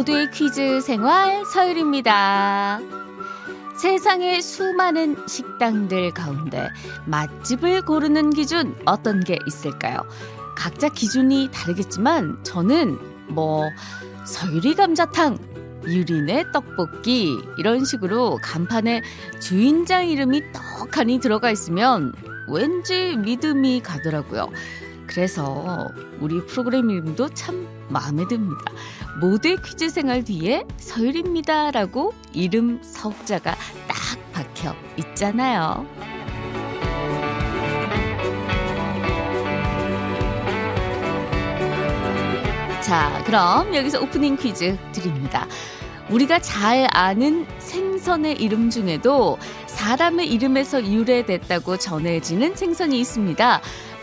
모두의 퀴즈 생활 서율입니다. 세상의 수많은 식당들 가운데 맛집을 고르는 기준 어떤 게 있을까요? 각자 기준이 다르겠지만 저는 뭐 서유리 감자탕, 유린의 떡볶이 이런 식으로 간판에 주인장 이름이 떡하니 들어가 있으면 왠지 믿음이 가더라고요. 그래서 우리 프로그램 이름도 참 마음에 듭니다. 모두의 퀴즈 생활 뒤에 서율입니다라고 이름 석자가 딱 박혀 있잖아요. 자, 그럼 여기서 오프닝 퀴즈 드립니다. 우리가 잘 아는 생선의 이름 중에도 사람의 이름에서 유래됐다고 전해지는 생선이 있습니다.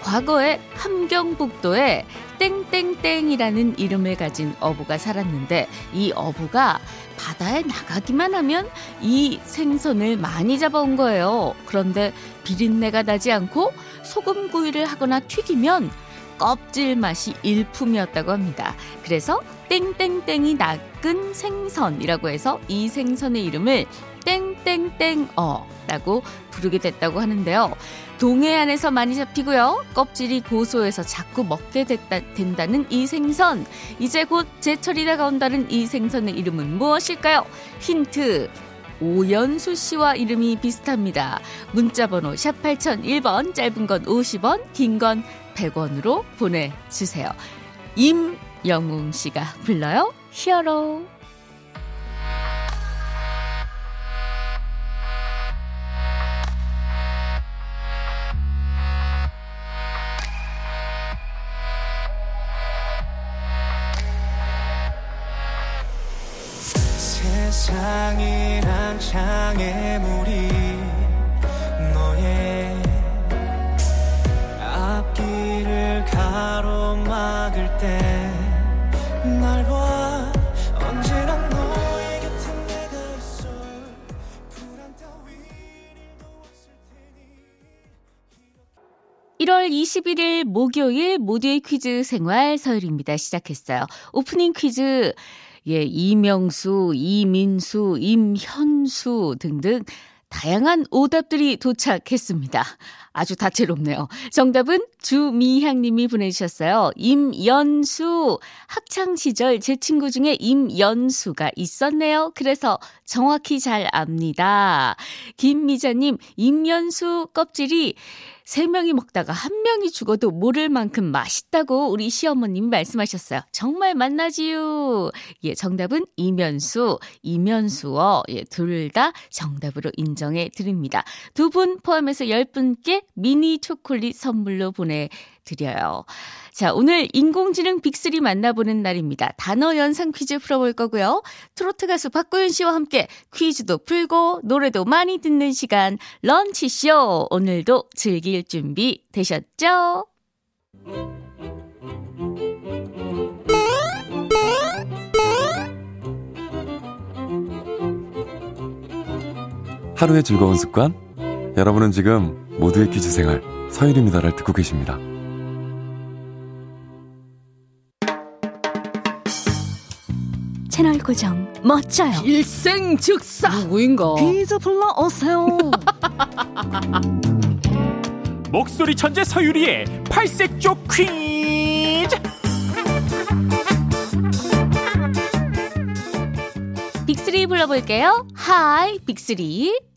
과거에 함경북도에 땡땡땡이라는 이름을 가진 어부가 살았는데 이 어부가 바다에 나가기만 하면 이 생선을 많이 잡아온 거예요. 그런데 비린내가 나지 않고 소금구이를 하거나 튀기면 껍질 맛이 일품이었다고 합니다. 그래서 땡땡땡이 낚은 생선이라고 해서 이 생선의 이름을 땡땡땡어라고 부르게 됐다고 하는데요. 동해안에서 많이 잡히고요. 껍질이 고소해서 자꾸 먹게 됐다, 된다는 이 생선. 이제 곧 제철이 다가온다는 이 생선의 이름은 무엇일까요? 힌트. 오연수 씨와 이름이 비슷합니다. 문자번호 샵 8001번, 짧은 건 50원, 긴 건 100원으로 보내주세요. 임영웅 씨가 불러요. 히어로. 세상이란 장애물이 너의 앞길을 가로막을 때날봐 언제나 너의 곁에 내가 있어 불안 따윈 일도 없을 테니 1월 21일 목요일 모두의 퀴즈 생활 서열입니다. 시작했어요. 오프닝 퀴즈. 예, 이명수, 이민수, 임현수 등등 다양한 오답들이 도착했습니다. 아주 다채롭네요. 정답은 주미향님이 보내주셨어요. 임연수. 학창시절 제 친구 중에 임연수가 있었네요. 그래서 정확히 잘 압니다. 김미자님, 임연수 껍질이 세 명이 먹다가 한 명이 죽어도 모를 만큼 맛있다고 우리 시어머님이 말씀하셨어요. 정말 맛나지요. 예, 정답은 이면수, 이면수어. 예, 둘 다 정답으로 인정해 드립니다. 두 분 포함해서 10분께 미니 초콜릿 선물로 보내드려요. 자, 오늘 인공지능 빅3 만나보는 날입니다. 단어 연상 퀴즈 풀어볼 거고요. 트로트 가수 박고윤 씨와 함께 퀴즈도 풀고 노래도 많이 듣는 시간 런치쇼. 오늘도 즐길 준비 되셨죠? 하루의 즐거운 습관? 여러분은 지금 모두의 퀴즈 생활 서일입니다를 듣고 계십니다. 채널 고정 멋져요. 일생 즉사 누구인가? 퀴즈 불러오세요. 목소리 천재 서유리의 팔색조 퀴즈 빅3 불러볼게요. 하이, 빅3.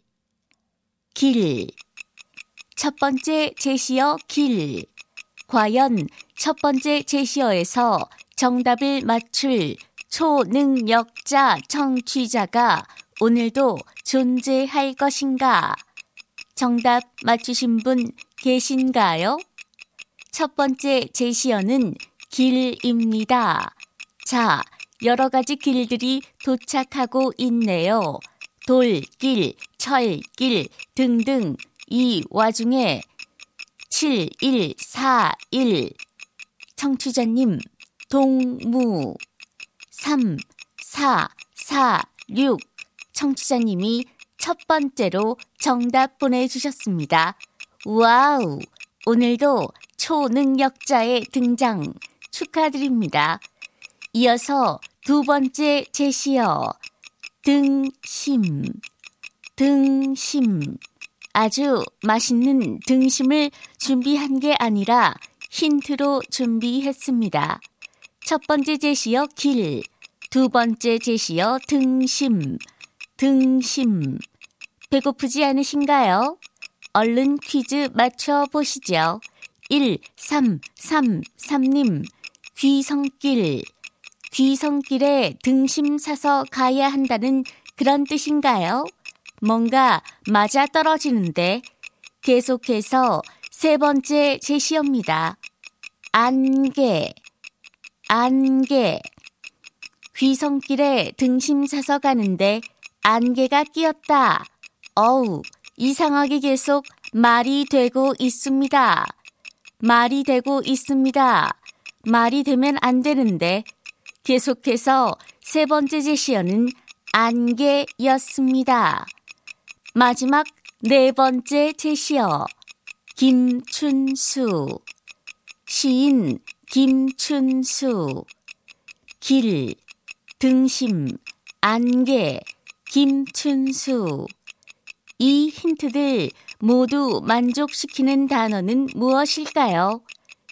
길. 첫 번째 제시어 길. 과연 첫 번째 제시어에서 정답을 맞출 초능력자 청취자가 오늘도 존재할 것인가? 정답 맞추신 분 계신가요? 첫 번째 제시어는 길입니다. 자, 여러 가지 길들이 도착하고 있네요. 돌길, 철길 등등 이 와중에 7141 청취자님 동무 3446 청취자님이 첫 번째로 정답 보내주셨습니다. 와우! 오늘도 초능력자의 등장 축하드립니다. 이어서 두 번째 제시어 등심 등심 아주 맛있는 등심을 준비한 게 아니라 힌트로 준비했습니다. 첫 번째 제시어 길, 두 번째 제시어 등심, 등심. 배고프지 않으신가요? 얼른 퀴즈 맞춰보시죠. 1333님, 귀성길. 귀성길에 등심 사서 가야 한다는 그런 뜻인가요? 뭔가 맞아 떨어지는데 계속해서 세 번째 제시어입니다. 안개, 안개. 귀성길에 등심 사서 가는데 안개가 끼었다. 어우, 이상하게 계속 말이 되고 있습니다. 말이 되고 있습니다. 말이 되면 안 되는데 계속해서 세 번째 제시어는 안개였습니다. 마지막 네 번째 제시어 김춘수 시인 김춘수 길 등심 안개 김춘수 이 힌트들 모두 만족시키는 단어는 무엇일까요?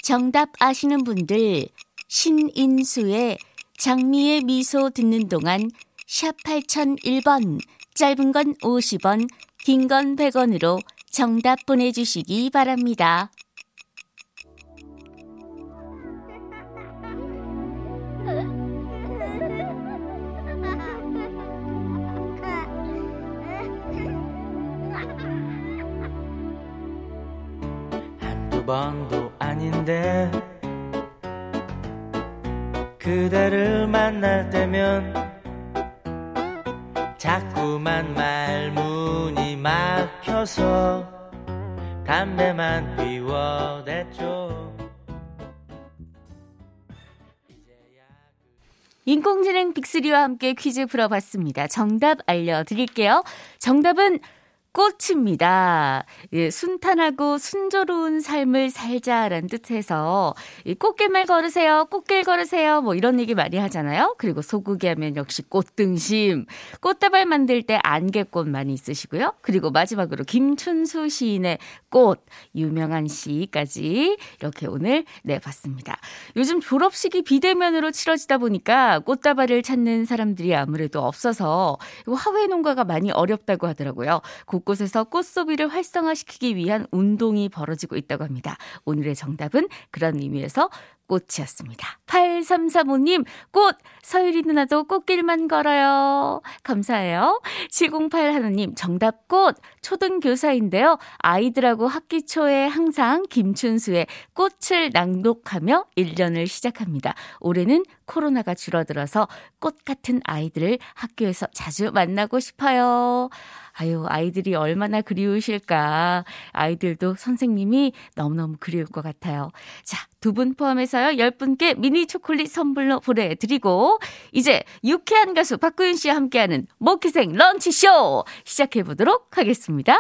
정답 아시는 분들 신인수의 장미의 미소 듣는 동안 샵 8001번 짧은 건 50원 긴 건 100원으로 정답 보내주시기 바랍니다. 한두 번도 아닌데 그대를 만날 때면 자꾸만 말문이 막혀서 담배만 피워댔죠 인공지능 빅스리와 함께 퀴즈 풀어봤습니다. 정답 알려드릴게요. 정답은 꽃입니다. 예, 순탄하고 순조로운 삶을 살자라는 뜻에서 이 꽃길만 걸으세요. 꽃길 걸으세요. 뭐 이런 얘기 많이 하잖아요. 그리고 소고기 하면 역시 꽃등심. 꽃다발 만들 때 안개꽃 많이 있으시고요. 그리고 마지막으로 김춘수 시인의 꽃 유명한 시까지 이렇게 오늘 내봤습니다. 요즘 졸업식이 비대면으로 치러지다 보니까 꽃다발을 찾는 사람들이 아무래도 없어서 화훼 농가가 많이 어렵다고 하더라고요. 곳곳에서 꽃 소비를 활성화시키기 위한 운동이 벌어지고 있다고 합니다. 오늘의 정답은 그런 의미에서 꽃이었습니다. 8335님, 꽃! 서유리 누나도 꽃길만 걸어요. 감사해요. 708 하나님, 정답 꽃! 초등교사인데요. 아이들하고 학기 초에 항상 김춘수의 꽃을 낭독하며 1년을 시작합니다. 올해는 코로나가 줄어들어서 꽃 같은 아이들을 학교에서 자주 만나고 싶어요. 아유, 아이들이 얼마나 그리우실까. 아이들도 선생님이 너무너무 그리울 것 같아요. 자, 두 분 포함해서요, 10분께 미니 초콜릿 선물로 보내드리고, 이제 유쾌한 가수 박구윤 씨와 함께하는 모키생 런치쇼 시작해보도록 하겠습니다.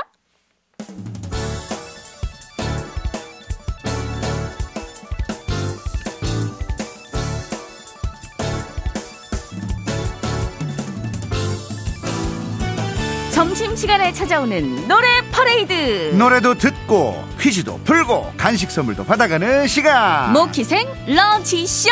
점심시간에 찾아오는 노래 퍼레이드. 노래도 듣고 퀴즈도 풀고 간식 선물도 받아가는 시간 모키생 런치쇼.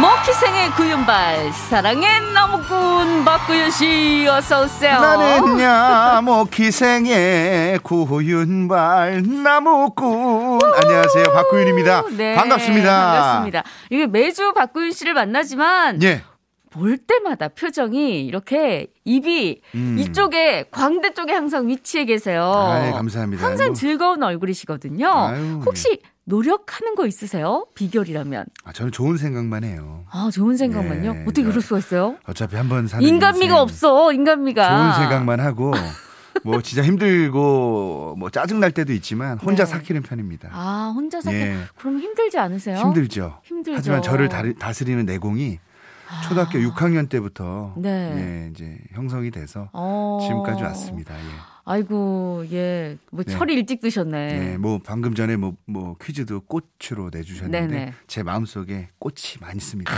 모키생의 구윤발 사랑의 나무꾼 박구윤 씨 어서 오세요. 나는야 모기생의 구윤발 나무꾼 안녕하세요 박구윤입니다 네, 반갑습니다 반갑습니다. 이게 매주 박구윤 씨를 만나지만 예 볼 때마다 표정이 이렇게 입이 음. 이쪽에 광대 쪽에 항상 위치해 계세요. 아이, 감사합니다 항상 뭐. 즐거운 얼굴이시거든요. 아유. 혹시 노력하는 거 있으세요? 비결이라면. 아, 저는 좋은 생각만 해요. 아, 좋은 생각만요? 예, 어떻게 네. 그럴 수가 있어요? 어차피 한번 사는 인간미가 없어, 인간미가. 좋은 생각만 하고 뭐 진짜 힘들고 뭐 짜증 날 때도 있지만 혼자 네. 삭히는 편입니다. 아, 혼자 살기 예. 그럼 힘들지 않으세요? 힘들죠. 힘들죠. 하지만 저를 다스리는 내공이 초등학교 6학년 때부터 네. 예, 이제 형성이 돼서 어. 지금까지 왔습니다. 예. 아이고, 예. 뭐 네. 철이 일찍 드셨네. 예, 뭐 방금 전에 뭐, 뭐 퀴즈도 꽃으로 내주셨는데 네네. 제 마음속에 꽃이 많이 있습니다.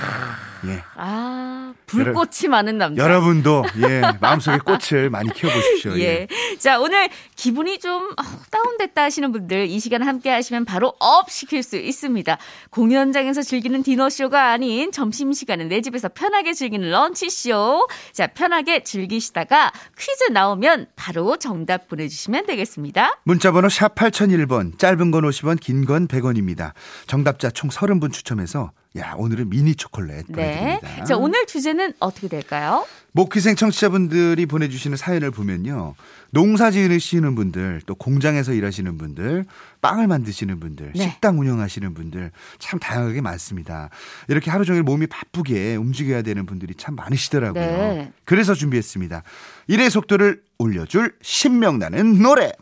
예. 아, 불꽃이 많은 남자. 여러분도 예, 마음속에 꽃을 많이 키워보십시오. 예. 자, 오늘 기분이 좀 어, 다운됐다 하시는 분들 이 시간 함께 하시면 바로 업 시킬 수 있습니다. 공연장에서 즐기는 디너쇼가 아닌 점심시간은 내 집에서 편하게 즐기는 런치쇼. 자, 편하게 즐기시다가 퀴즈 나오면 바로 정답 보내주시면 되겠습니다. 문자번호 샵 8001번, 짧은 건 50원, 긴 건 100원입니다. 정답자 총 30분 추첨해서, 야, 오늘은 미니 초콜릿 네. 보내드립니다. 자, 오늘 주제는 어떻게 될까요? 모퀴생 청취자분들이 보내주시는 사연을 보면요. 농사 지으시는 분들, 또 공장에서 일하시는 분들, 빵을 만드시는 분들, 네. 식당 운영하시는 분들, 참 다양하게 많습니다. 이렇게 하루 종일 몸이 바쁘게 움직여야 되는 분들이 참 많으시더라고요. 네. 그래서 준비했습니다. 일의 속도를 올려줄 신명나는 노래.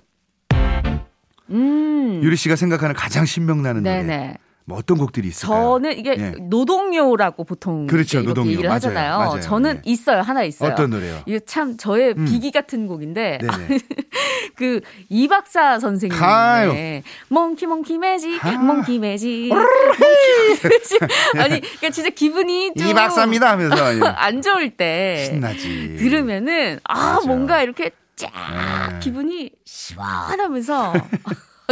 음. 유리 씨가 생각하는 가장 신명나는 노래. 뭐 어떤 곡들이 있을까요? 저는 이게 예. 노동요라고 보통 그렇죠, 노동요. 얘기를 맞아요, 하잖아요. 맞아요. 저는 네. 있어요. 하나 있어요. 어떤 노래요? 이게 참 저의 음. 비기 같은 곡인데. 그 이박사 선생님의. 몽키 몽키 매직 아. 몽키 매직 아니 그러니까 진짜 기분이 좀 이 박사입니다 하면서 예. 안 좋을 때 신나지. 들으면은 아 맞아. 뭔가 이렇게 쫙 네. 기분이 시원하면서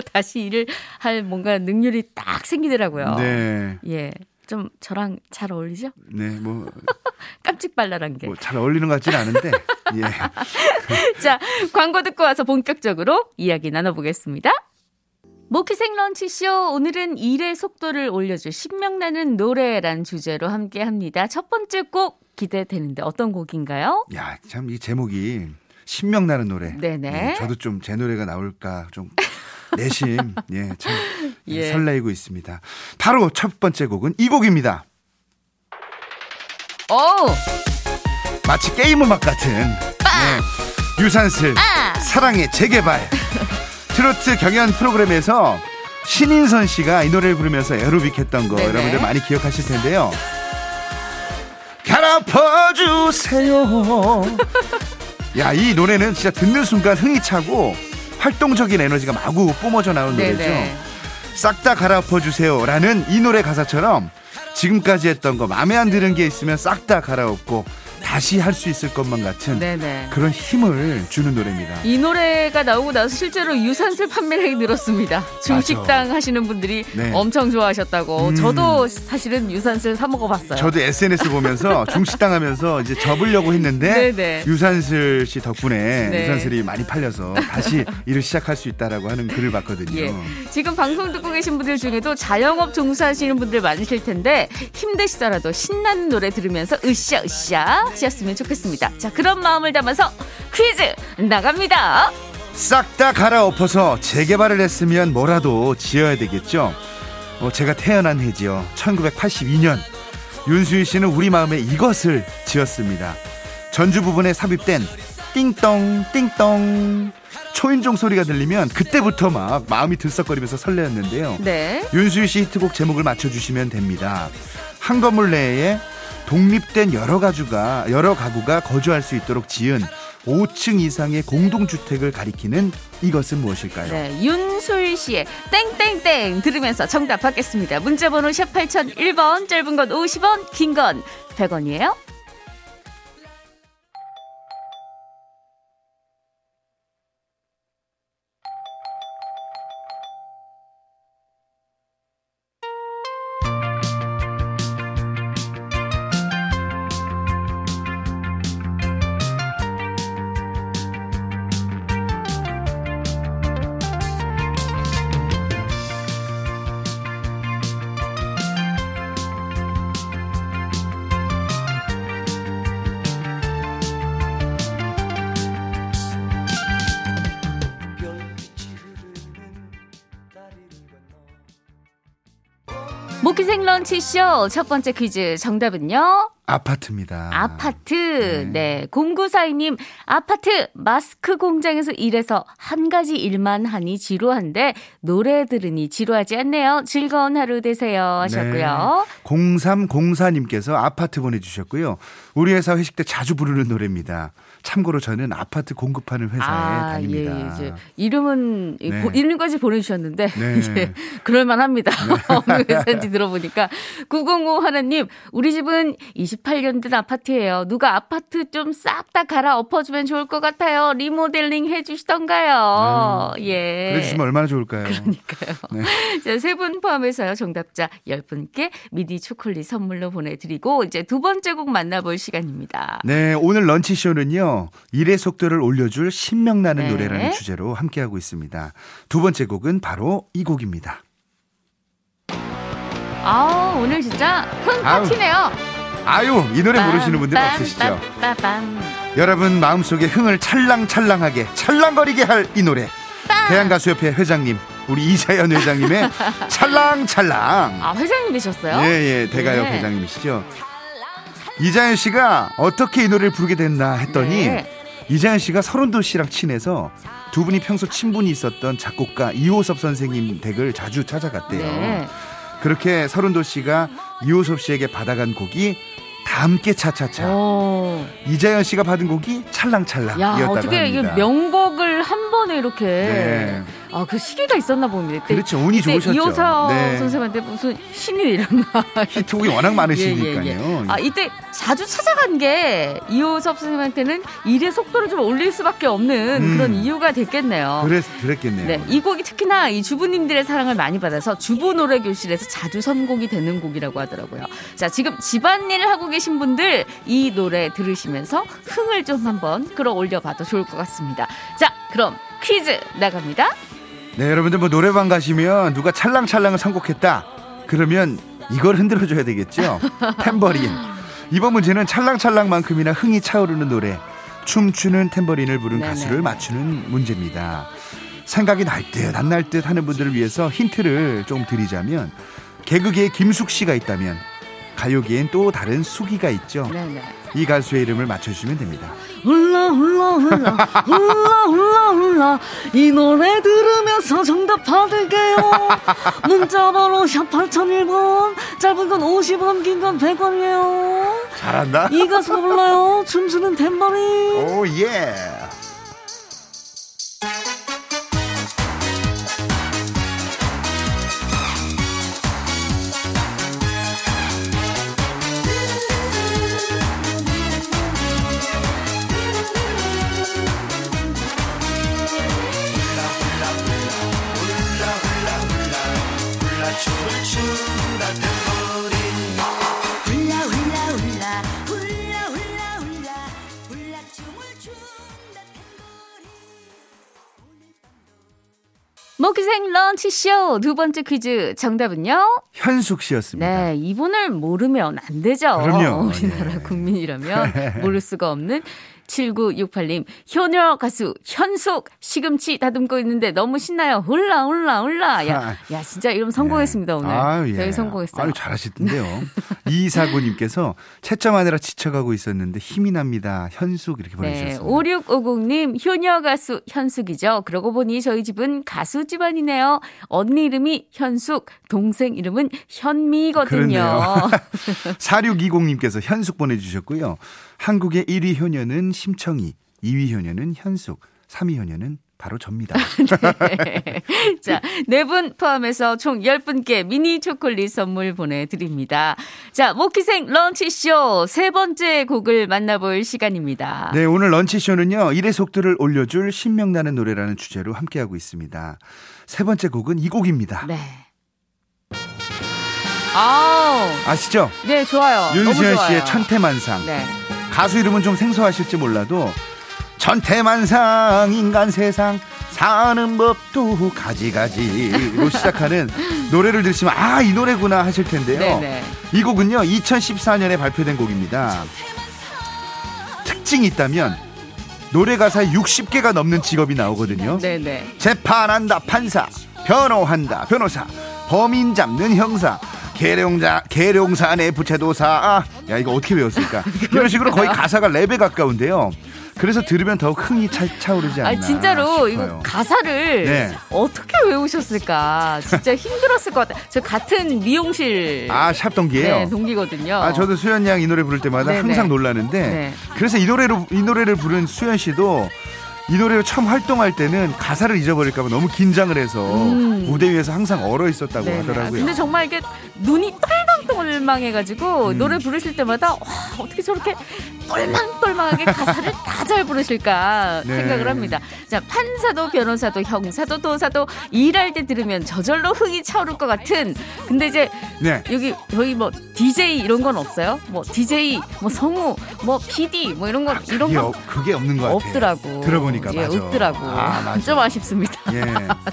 다시 일을 할 뭔가 능률이 딱 생기더라고요. 네. 예. 좀 저랑 잘 어울리죠? 네, 뭐, 깜찍발랄한 게. 뭐 잘 어울리는 것 같지는 않은데, 예. 자, 광고 듣고 와서 본격적으로 이야기 나눠보겠습니다. 모키생 런치쇼 오늘은 일의 속도를 올려줄 신명나는 노래란 주제로 함께 합니다. 첫 번째 곡 기대되는데 어떤 곡인가요? 야, 참 이 제목이 신명나는 노래. 네네. 예, 저도 좀 제 노래가 나올까 좀 내심, 예, 참 예. 설레이고 있습니다. 바로 첫 번째 곡은 이 곡입니다. 오! 마치 게임 음악 같은 예, 유산슬 아! 사랑의 재개발 트로트 경연 프로그램에서 신인선 씨가 이 노래를 부르면서 에어로빅 했던 거 네네. 여러분들 많이 기억하실 텐데요. 갈아퍼 주세요. 야, 이 노래는 진짜 듣는 순간 흥이 차고 활동적인 에너지가 마구 뿜어져 나오는 노래죠. 싹 다 갈아엎어 주세요라는 이 노래 가사처럼 지금까지 했던 거 마음에 안 드는 게 있으면 싹 다 갈아엎고 다시 할 수 있을 것만 같은 네네. 그런 힘을 주는 노래입니다. 이 노래가 나오고 나서 실제로 유산슬 판매량이 늘었습니다. 중식당 하시는 분들이 네. 엄청 좋아하셨다고. 음. 저도 사실은 유산슬 사 먹어봤어요. 저도 SNS 보면서 중식당 하면서 이제 접으려고 했는데 네네. 유산슬 씨 덕분에 네. 유산슬이 많이 팔려서 다시 일을 시작할 수 있다라고 하는 글을 봤거든요. 예. 지금 방송 듣고 계신 분들 중에도 자영업 종사하시는 분들 많으실 텐데 힘드시더라도 신나는 노래 들으면서 으쌰 으쌰 하셨으면 좋겠습니다. 자, 그런 마음을 담아서 퀴즈 나갑니다. 싹 다 갈아엎어서 재개발을 했으면 뭐라도 지어야 되겠죠. 어, 제가 태어난 해지요. 1982년 윤수희 씨는 우리 마음에 이것을 지었습니다. 전주 부분에 삽입된 띵동 띵동 초인종 소리가 들리면 그때부터 막 마음이 들썩거리면서 설레었는데요. 네. 윤수희 씨 히트곡 제목을 맞춰주시면 됩니다. 한 건물 내에 독립된 여러 가구가 여러 가구가 거주할 수 있도록 지은 5층 이상의 공동주택을 가리키는 이것은 무엇일까요? 네, 윤솔 씨의 땡땡땡 들으면서 정답 받겠습니다. 문자번호 샵 8001번, 짧은 건 50원, 긴 건 100원이에요. 모기생 런치쇼 첫 번째 퀴즈 정답은요? 아파트입니다. 아파트. 네. 0942님, 아파트 마스크 공장에서 일해서 한 가지 일만 하니 지루한데 노래 들으니 지루하지 않네요. 즐거운 하루 되세요. 하셨고요. 네. 0304님께서 아파트 보내주셨고요. 우리 회사 회식 때 자주 부르는 노래입니다. 참고로 저는 아파트 공급하는 회사에 아, 다닙니다. 예, 이제 이름은 네. 고- 이름까지 보내주셨는데 네. 예, 그럴만합니다. 어느 회사인지 들어보니까 905 하나님 우리 집은 28년 된 아파트예요. 누가 아파트 좀 싹 다 갈아 엎어주면 좋을 것 같아요. 리모델링 해주시던가요. 예. 음. 그래주시면 얼마나 좋을까요? 그러니까요. 네. 자, 세분 포함해서요. 정답자 10분께 미니 초콜릿 선물로 보내드리고 이제 두 번째 곡 만나볼 시간입니다. 네, 오늘 런치 쇼는요, 일의 속도를 올려줄 신명나는 네. 노래라는 주제로 함께하고 있습니다. 두 번째 곡은 바로 이 곡입니다. 아 오늘 진짜 흥 파티네요. 아유, 이 노래 모르시는 분들 없으시죠? 여러분 마음속에 흥을 찰랑찰랑하게 찰랑거리게 할 이 노래. 대한가수협회 회장님, 우리 이자연 회장님의 찰랑찰랑. 아 회장님 되셨어요? 예, 예, 대가협 네. 회장님이시죠. 이자연 씨가 어떻게 이 노래를 부르게 됐나 했더니 네. 이자연 씨가 서른도 씨랑 친해서 두 분이 평소 친분이 있었던 작곡가 이호섭 선생님 댁을 자주 찾아갔대요. 네. 그렇게 서른도 씨가 이호섭 씨에게 받아간 곡이 다 함께 차차차. 오. 이자연 씨가 받은 곡이 야 찰랑찰랑이었다고 어떻게 이게 합니다. 명곡을 한 번에 이렇게 네. 아 그 시기가 있었나 봅니다. 그렇죠. 운이 좋으셨죠. 이호섭 네. 선생님한테 무슨 신이 일어나 히트곡이 워낙 많으시니까요. 예, 예, 예. 아 이때 자주 찾아간 게 이호섭 선생님한테는 일의 속도를 좀 올릴 수밖에 없는 음. 그런 이유가 됐겠네요. 그랬, 그랬겠네요. 네, 이 곡이 특히나 이 주부님들의 사랑을 많이 받아서 주부 노래 교실에서 자주 선곡이 되는 곡이라고 하더라고요. 자, 지금 집안일을 하고 계신 분들 이 노래 들으시면서 흥을 좀 한번 끌어올려 봐도 좋을 것 같습니다. 자, 그럼 퀴즈 나갑니다. 네, 여러분들 뭐 노래방 가시면 누가 찰랑찰랑을 선곡했다. 그러면 이걸 흔들어 줘야 되겠죠. 탬버린. 이번 문제는 찰랑찰랑만큼이나 흥이 차오르는 노래. 춤추는 탬버린을 부른 네네. 가수를 맞추는 문제입니다. 생각이 날 듯 안 날 듯 하는 분들을 위해서 힌트를 좀 드리자면 개그계에 김숙 씨가 있다면 가요계엔 또 다른 수기가 있죠. 네네. 이 가수의 이름을 맞춰주시면 됩니다. 훌라 훌라 훌라 훌라 훌라 훌라 이 노래 들으면서 정답 받을게요 문자번호 샵 8001번 짧은 건 50원 긴 건 100원이에요 잘한다. 이 가수가 불러요 춤추는 탬버린 오 예. 모기생 런치쇼 두 번째 퀴즈 정답은요? 현숙 씨였습니다. 네, 이분을 모르면 안 되죠. 그럼요. 우리나라 예. 국민이라면 모를 수가 없는 7968님, 효녀 가수 현숙 시금치 다듬고 있는데 너무 신나요. 홀라, 홀라, 홀라. 야, 야 진짜 이름 성공했습니다, 오늘. 아유, 예. 저희 성공했어요. 아유, 잘하시던데요. 이사구님께서 채점하느라 지쳐가고 있었는데 힘이 납니다. 현숙 이렇게 네, 보내주셨습니다. 5650님, 효녀 가수 현숙이죠. 그러고 보니 저희 집은 가수 집안이네요. 언니 이름이 현숙, 동생 이름은 현미거든요. 4620님께서 현숙 보내주셨고요. 한국의 1위 효녀는 심청이, 2위 효녀는 현숙, 3위 효녀는 바로 접니다. 자, 네 분 포함해서 총 10분께 미니 초콜릿 선물 보내드립니다. 자, 모키생 런치쇼 세 번째 곡을 만나볼 시간입니다. 네, 오늘 런치쇼는요, 일의 속도를 올려줄 신명나는 노래라는 주제로 함께하고 있습니다. 세 번째 곡은 이 곡입니다. 네. 아우, 아시죠? 네, 좋아요. 좋아요. 씨의 천태만상. 네. 가수 이름은 좀 생소하실지 몰라도 천태만상 인간 세상 사는 법도 가지가지로 시작하는 노래를 들으시면 아 이 노래구나 하실 텐데요. 네네. 이 곡은요 2014년에 발표된 곡입니다. 특징이 있다면 노래 가사에 60개가 넘는 직업이 나오거든요. 네네. 재판한다 판사, 변호한다 변호사, 범인 잡는 형사, 계룡자 계룡산의 부채도사 아, 야 이거 어떻게 배웠을까 이런 식으로 거의 가사가 랩에 가까운데요 그래서 들으면 더욱 흥이 차, 차오르지 않나 아 진짜로 싶어요. 이거 가사를 네. 어떻게 외우셨을까? 진짜 힘들었을 것 같아요. 저 같은 미용실 아, 샵 동기예요. 네, 동기거든요. 아, 저도 수현 양 이 노래 부를 때마다 네네. 항상 놀라는데 네. 그래서 이 노래로 이 노래를 부른 수현 씨도 이 노래로 처음 활동할 때는 가사를 잊어버릴까봐 너무 긴장을 해서 음. 무대 위에서 항상 얼어 있었다고 네네. 아, 하더라고요. 근데 정말 이게 눈이 똘망똘망해가지고 음. 노래 부르실 때마다 와, 어떻게 저렇게 똘망똘망하게 가사를 다 잘 부르실까 네. 생각을 합니다. 자 판사도 변호사도 형사도 도사도 일할 때 들으면 저절로 흥이 차오를 것 같은. 근데 이제 네. 여기 저희 뭐 DJ 이런 건 없어요? 뭐 DJ, 뭐 성우, 뭐 PD 뭐 이런 거 이런 그게, 건 없- 그게 없는 것 같아요. 없더라고. 들어보니까 예, 맞아. 없더라고. 아, 맞아. 좀 아쉽습니다. 예.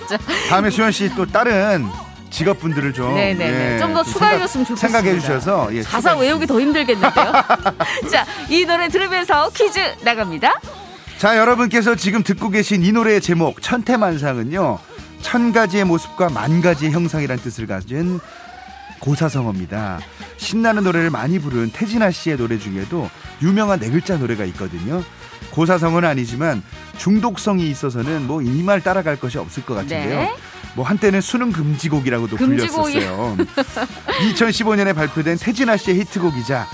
다음에 수현 씨 또 다른 직업분들을 좀 네네네. 예, 좀더좀 추가해줬으면 좋겠습니다. 생각해 주셔서 예, 가사 추가해 외우기 더 힘들겠는데요. 자, 이 노래 들으면서 퀴즈 나갑니다. 자, 여러분께서 지금 듣고 계신 이 노래의 제목 천태만상은요. 천 가지의 모습과 만 가지의 형상이란 뜻을 가진 고사성어입니다. 신나는 노래를 많이 부른 태진아 씨의 노래 중에도 유명한 네 글자 노래가 있거든요. 고사성어는 아니지만 중독성이 있어서는 뭐 이 말 따라갈 것이 없을 것 같은데요. 네. 뭐 한때는 수능 금지곡이라고도 금지곡이- 불렸었어요. 2015년에 발표된 태진아 씨의 히트곡이자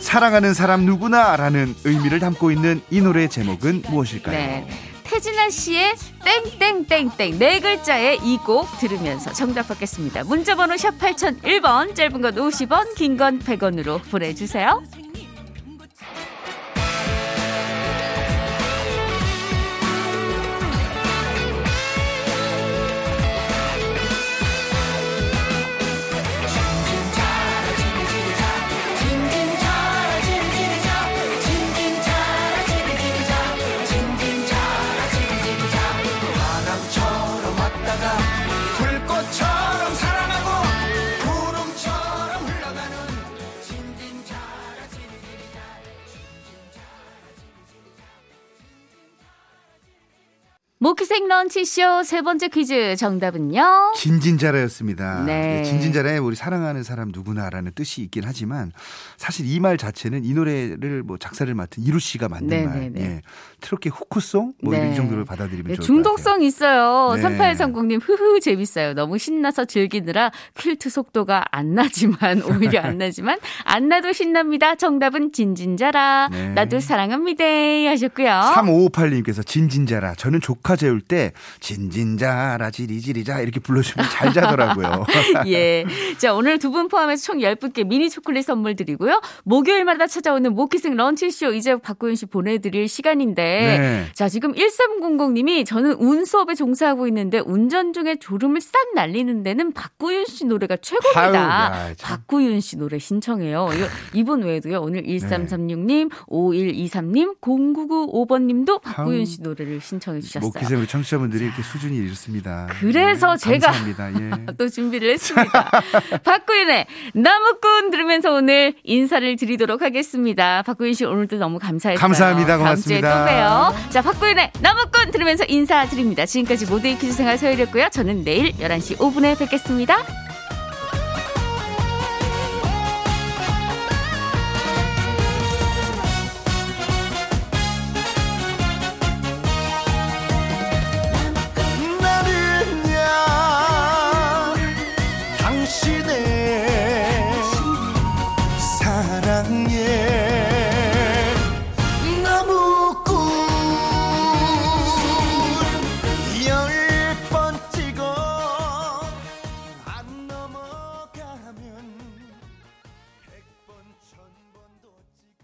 사랑하는 사람 누구나라는 의미를 담고 있는 이 노래의 제목은 무엇일까요? 네. 태진아 씨의 땡땡땡땡 네 글자의 이 곡 들으면서 정답 받겠습니다. 문자번호 샵 8001번 짧은 건 50원 긴 건 100원으로 보내주세요. 런치쇼 세 번째 퀴즈 정답은요. 진진자라였습니다. 네. 예, 진진자라에 우리 사랑하는 사람 누구나라는 뜻이 있긴 하지만 사실 이 말 자체는 이 노래를 뭐 작사를 맡은 이루 씨가 만든 네, 말. 네, 네. 예. 트로키 후크송 뭐 네. 이 정도로 받아들이면 네, 좋을. 중독성 있어요. 네. 3830님, 흐흐, 재밌어요. 너무 신나서 즐기느라 퀼트 속도가 안 나지만, 오히려 안 나지만, 안 나도 신납니다. 정답은 진진자라. 네. 나도 사랑합니다. 하셨고요. 3558님께서 진진자라. 저는 조카 재울 때 진진자라 지리지리자 이렇게 불러주면 잘 자더라고요. 예. 자, 오늘 두 분 포함해서 총 10분께 미니 초콜릿 선물 드리고요. 목요일마다 찾아오는 모키생 런치쇼 이제 박고윤 씨 보내드릴 시간인데. 네. 자, 지금 1300님이 저는 운 수업에 종사하고 있는데 운전 중에 졸음을 싹 날리는 데는 박구윤 씨 노래가 최고입니다. 아유. 박구윤 씨 노래 신청해요. 이분 외에도요. 오늘 1336님, 5123님, 0995번님도 박구윤. 씨 노래를 신청해 주셨어요. 목기생 우리 청취자분들이 이렇게 수준이 이렇습니다. 그래서 네, 제가. 예. 또 준비를 했습니다. 박구윤의 나무꾼 들으면서 오늘 인사를 드리도록 하겠습니다. 박구윤 씨 오늘도 너무 감사했어요. 감사합니다. 다음 주에 또 고맙 봬요. 자, 박구윤의 나무꾼 들으면서 인사드립니다. 지금까지 모두의 퀴즈 생활 서열이었고요. 저는 내일 11시 5분에 뵙겠습니다.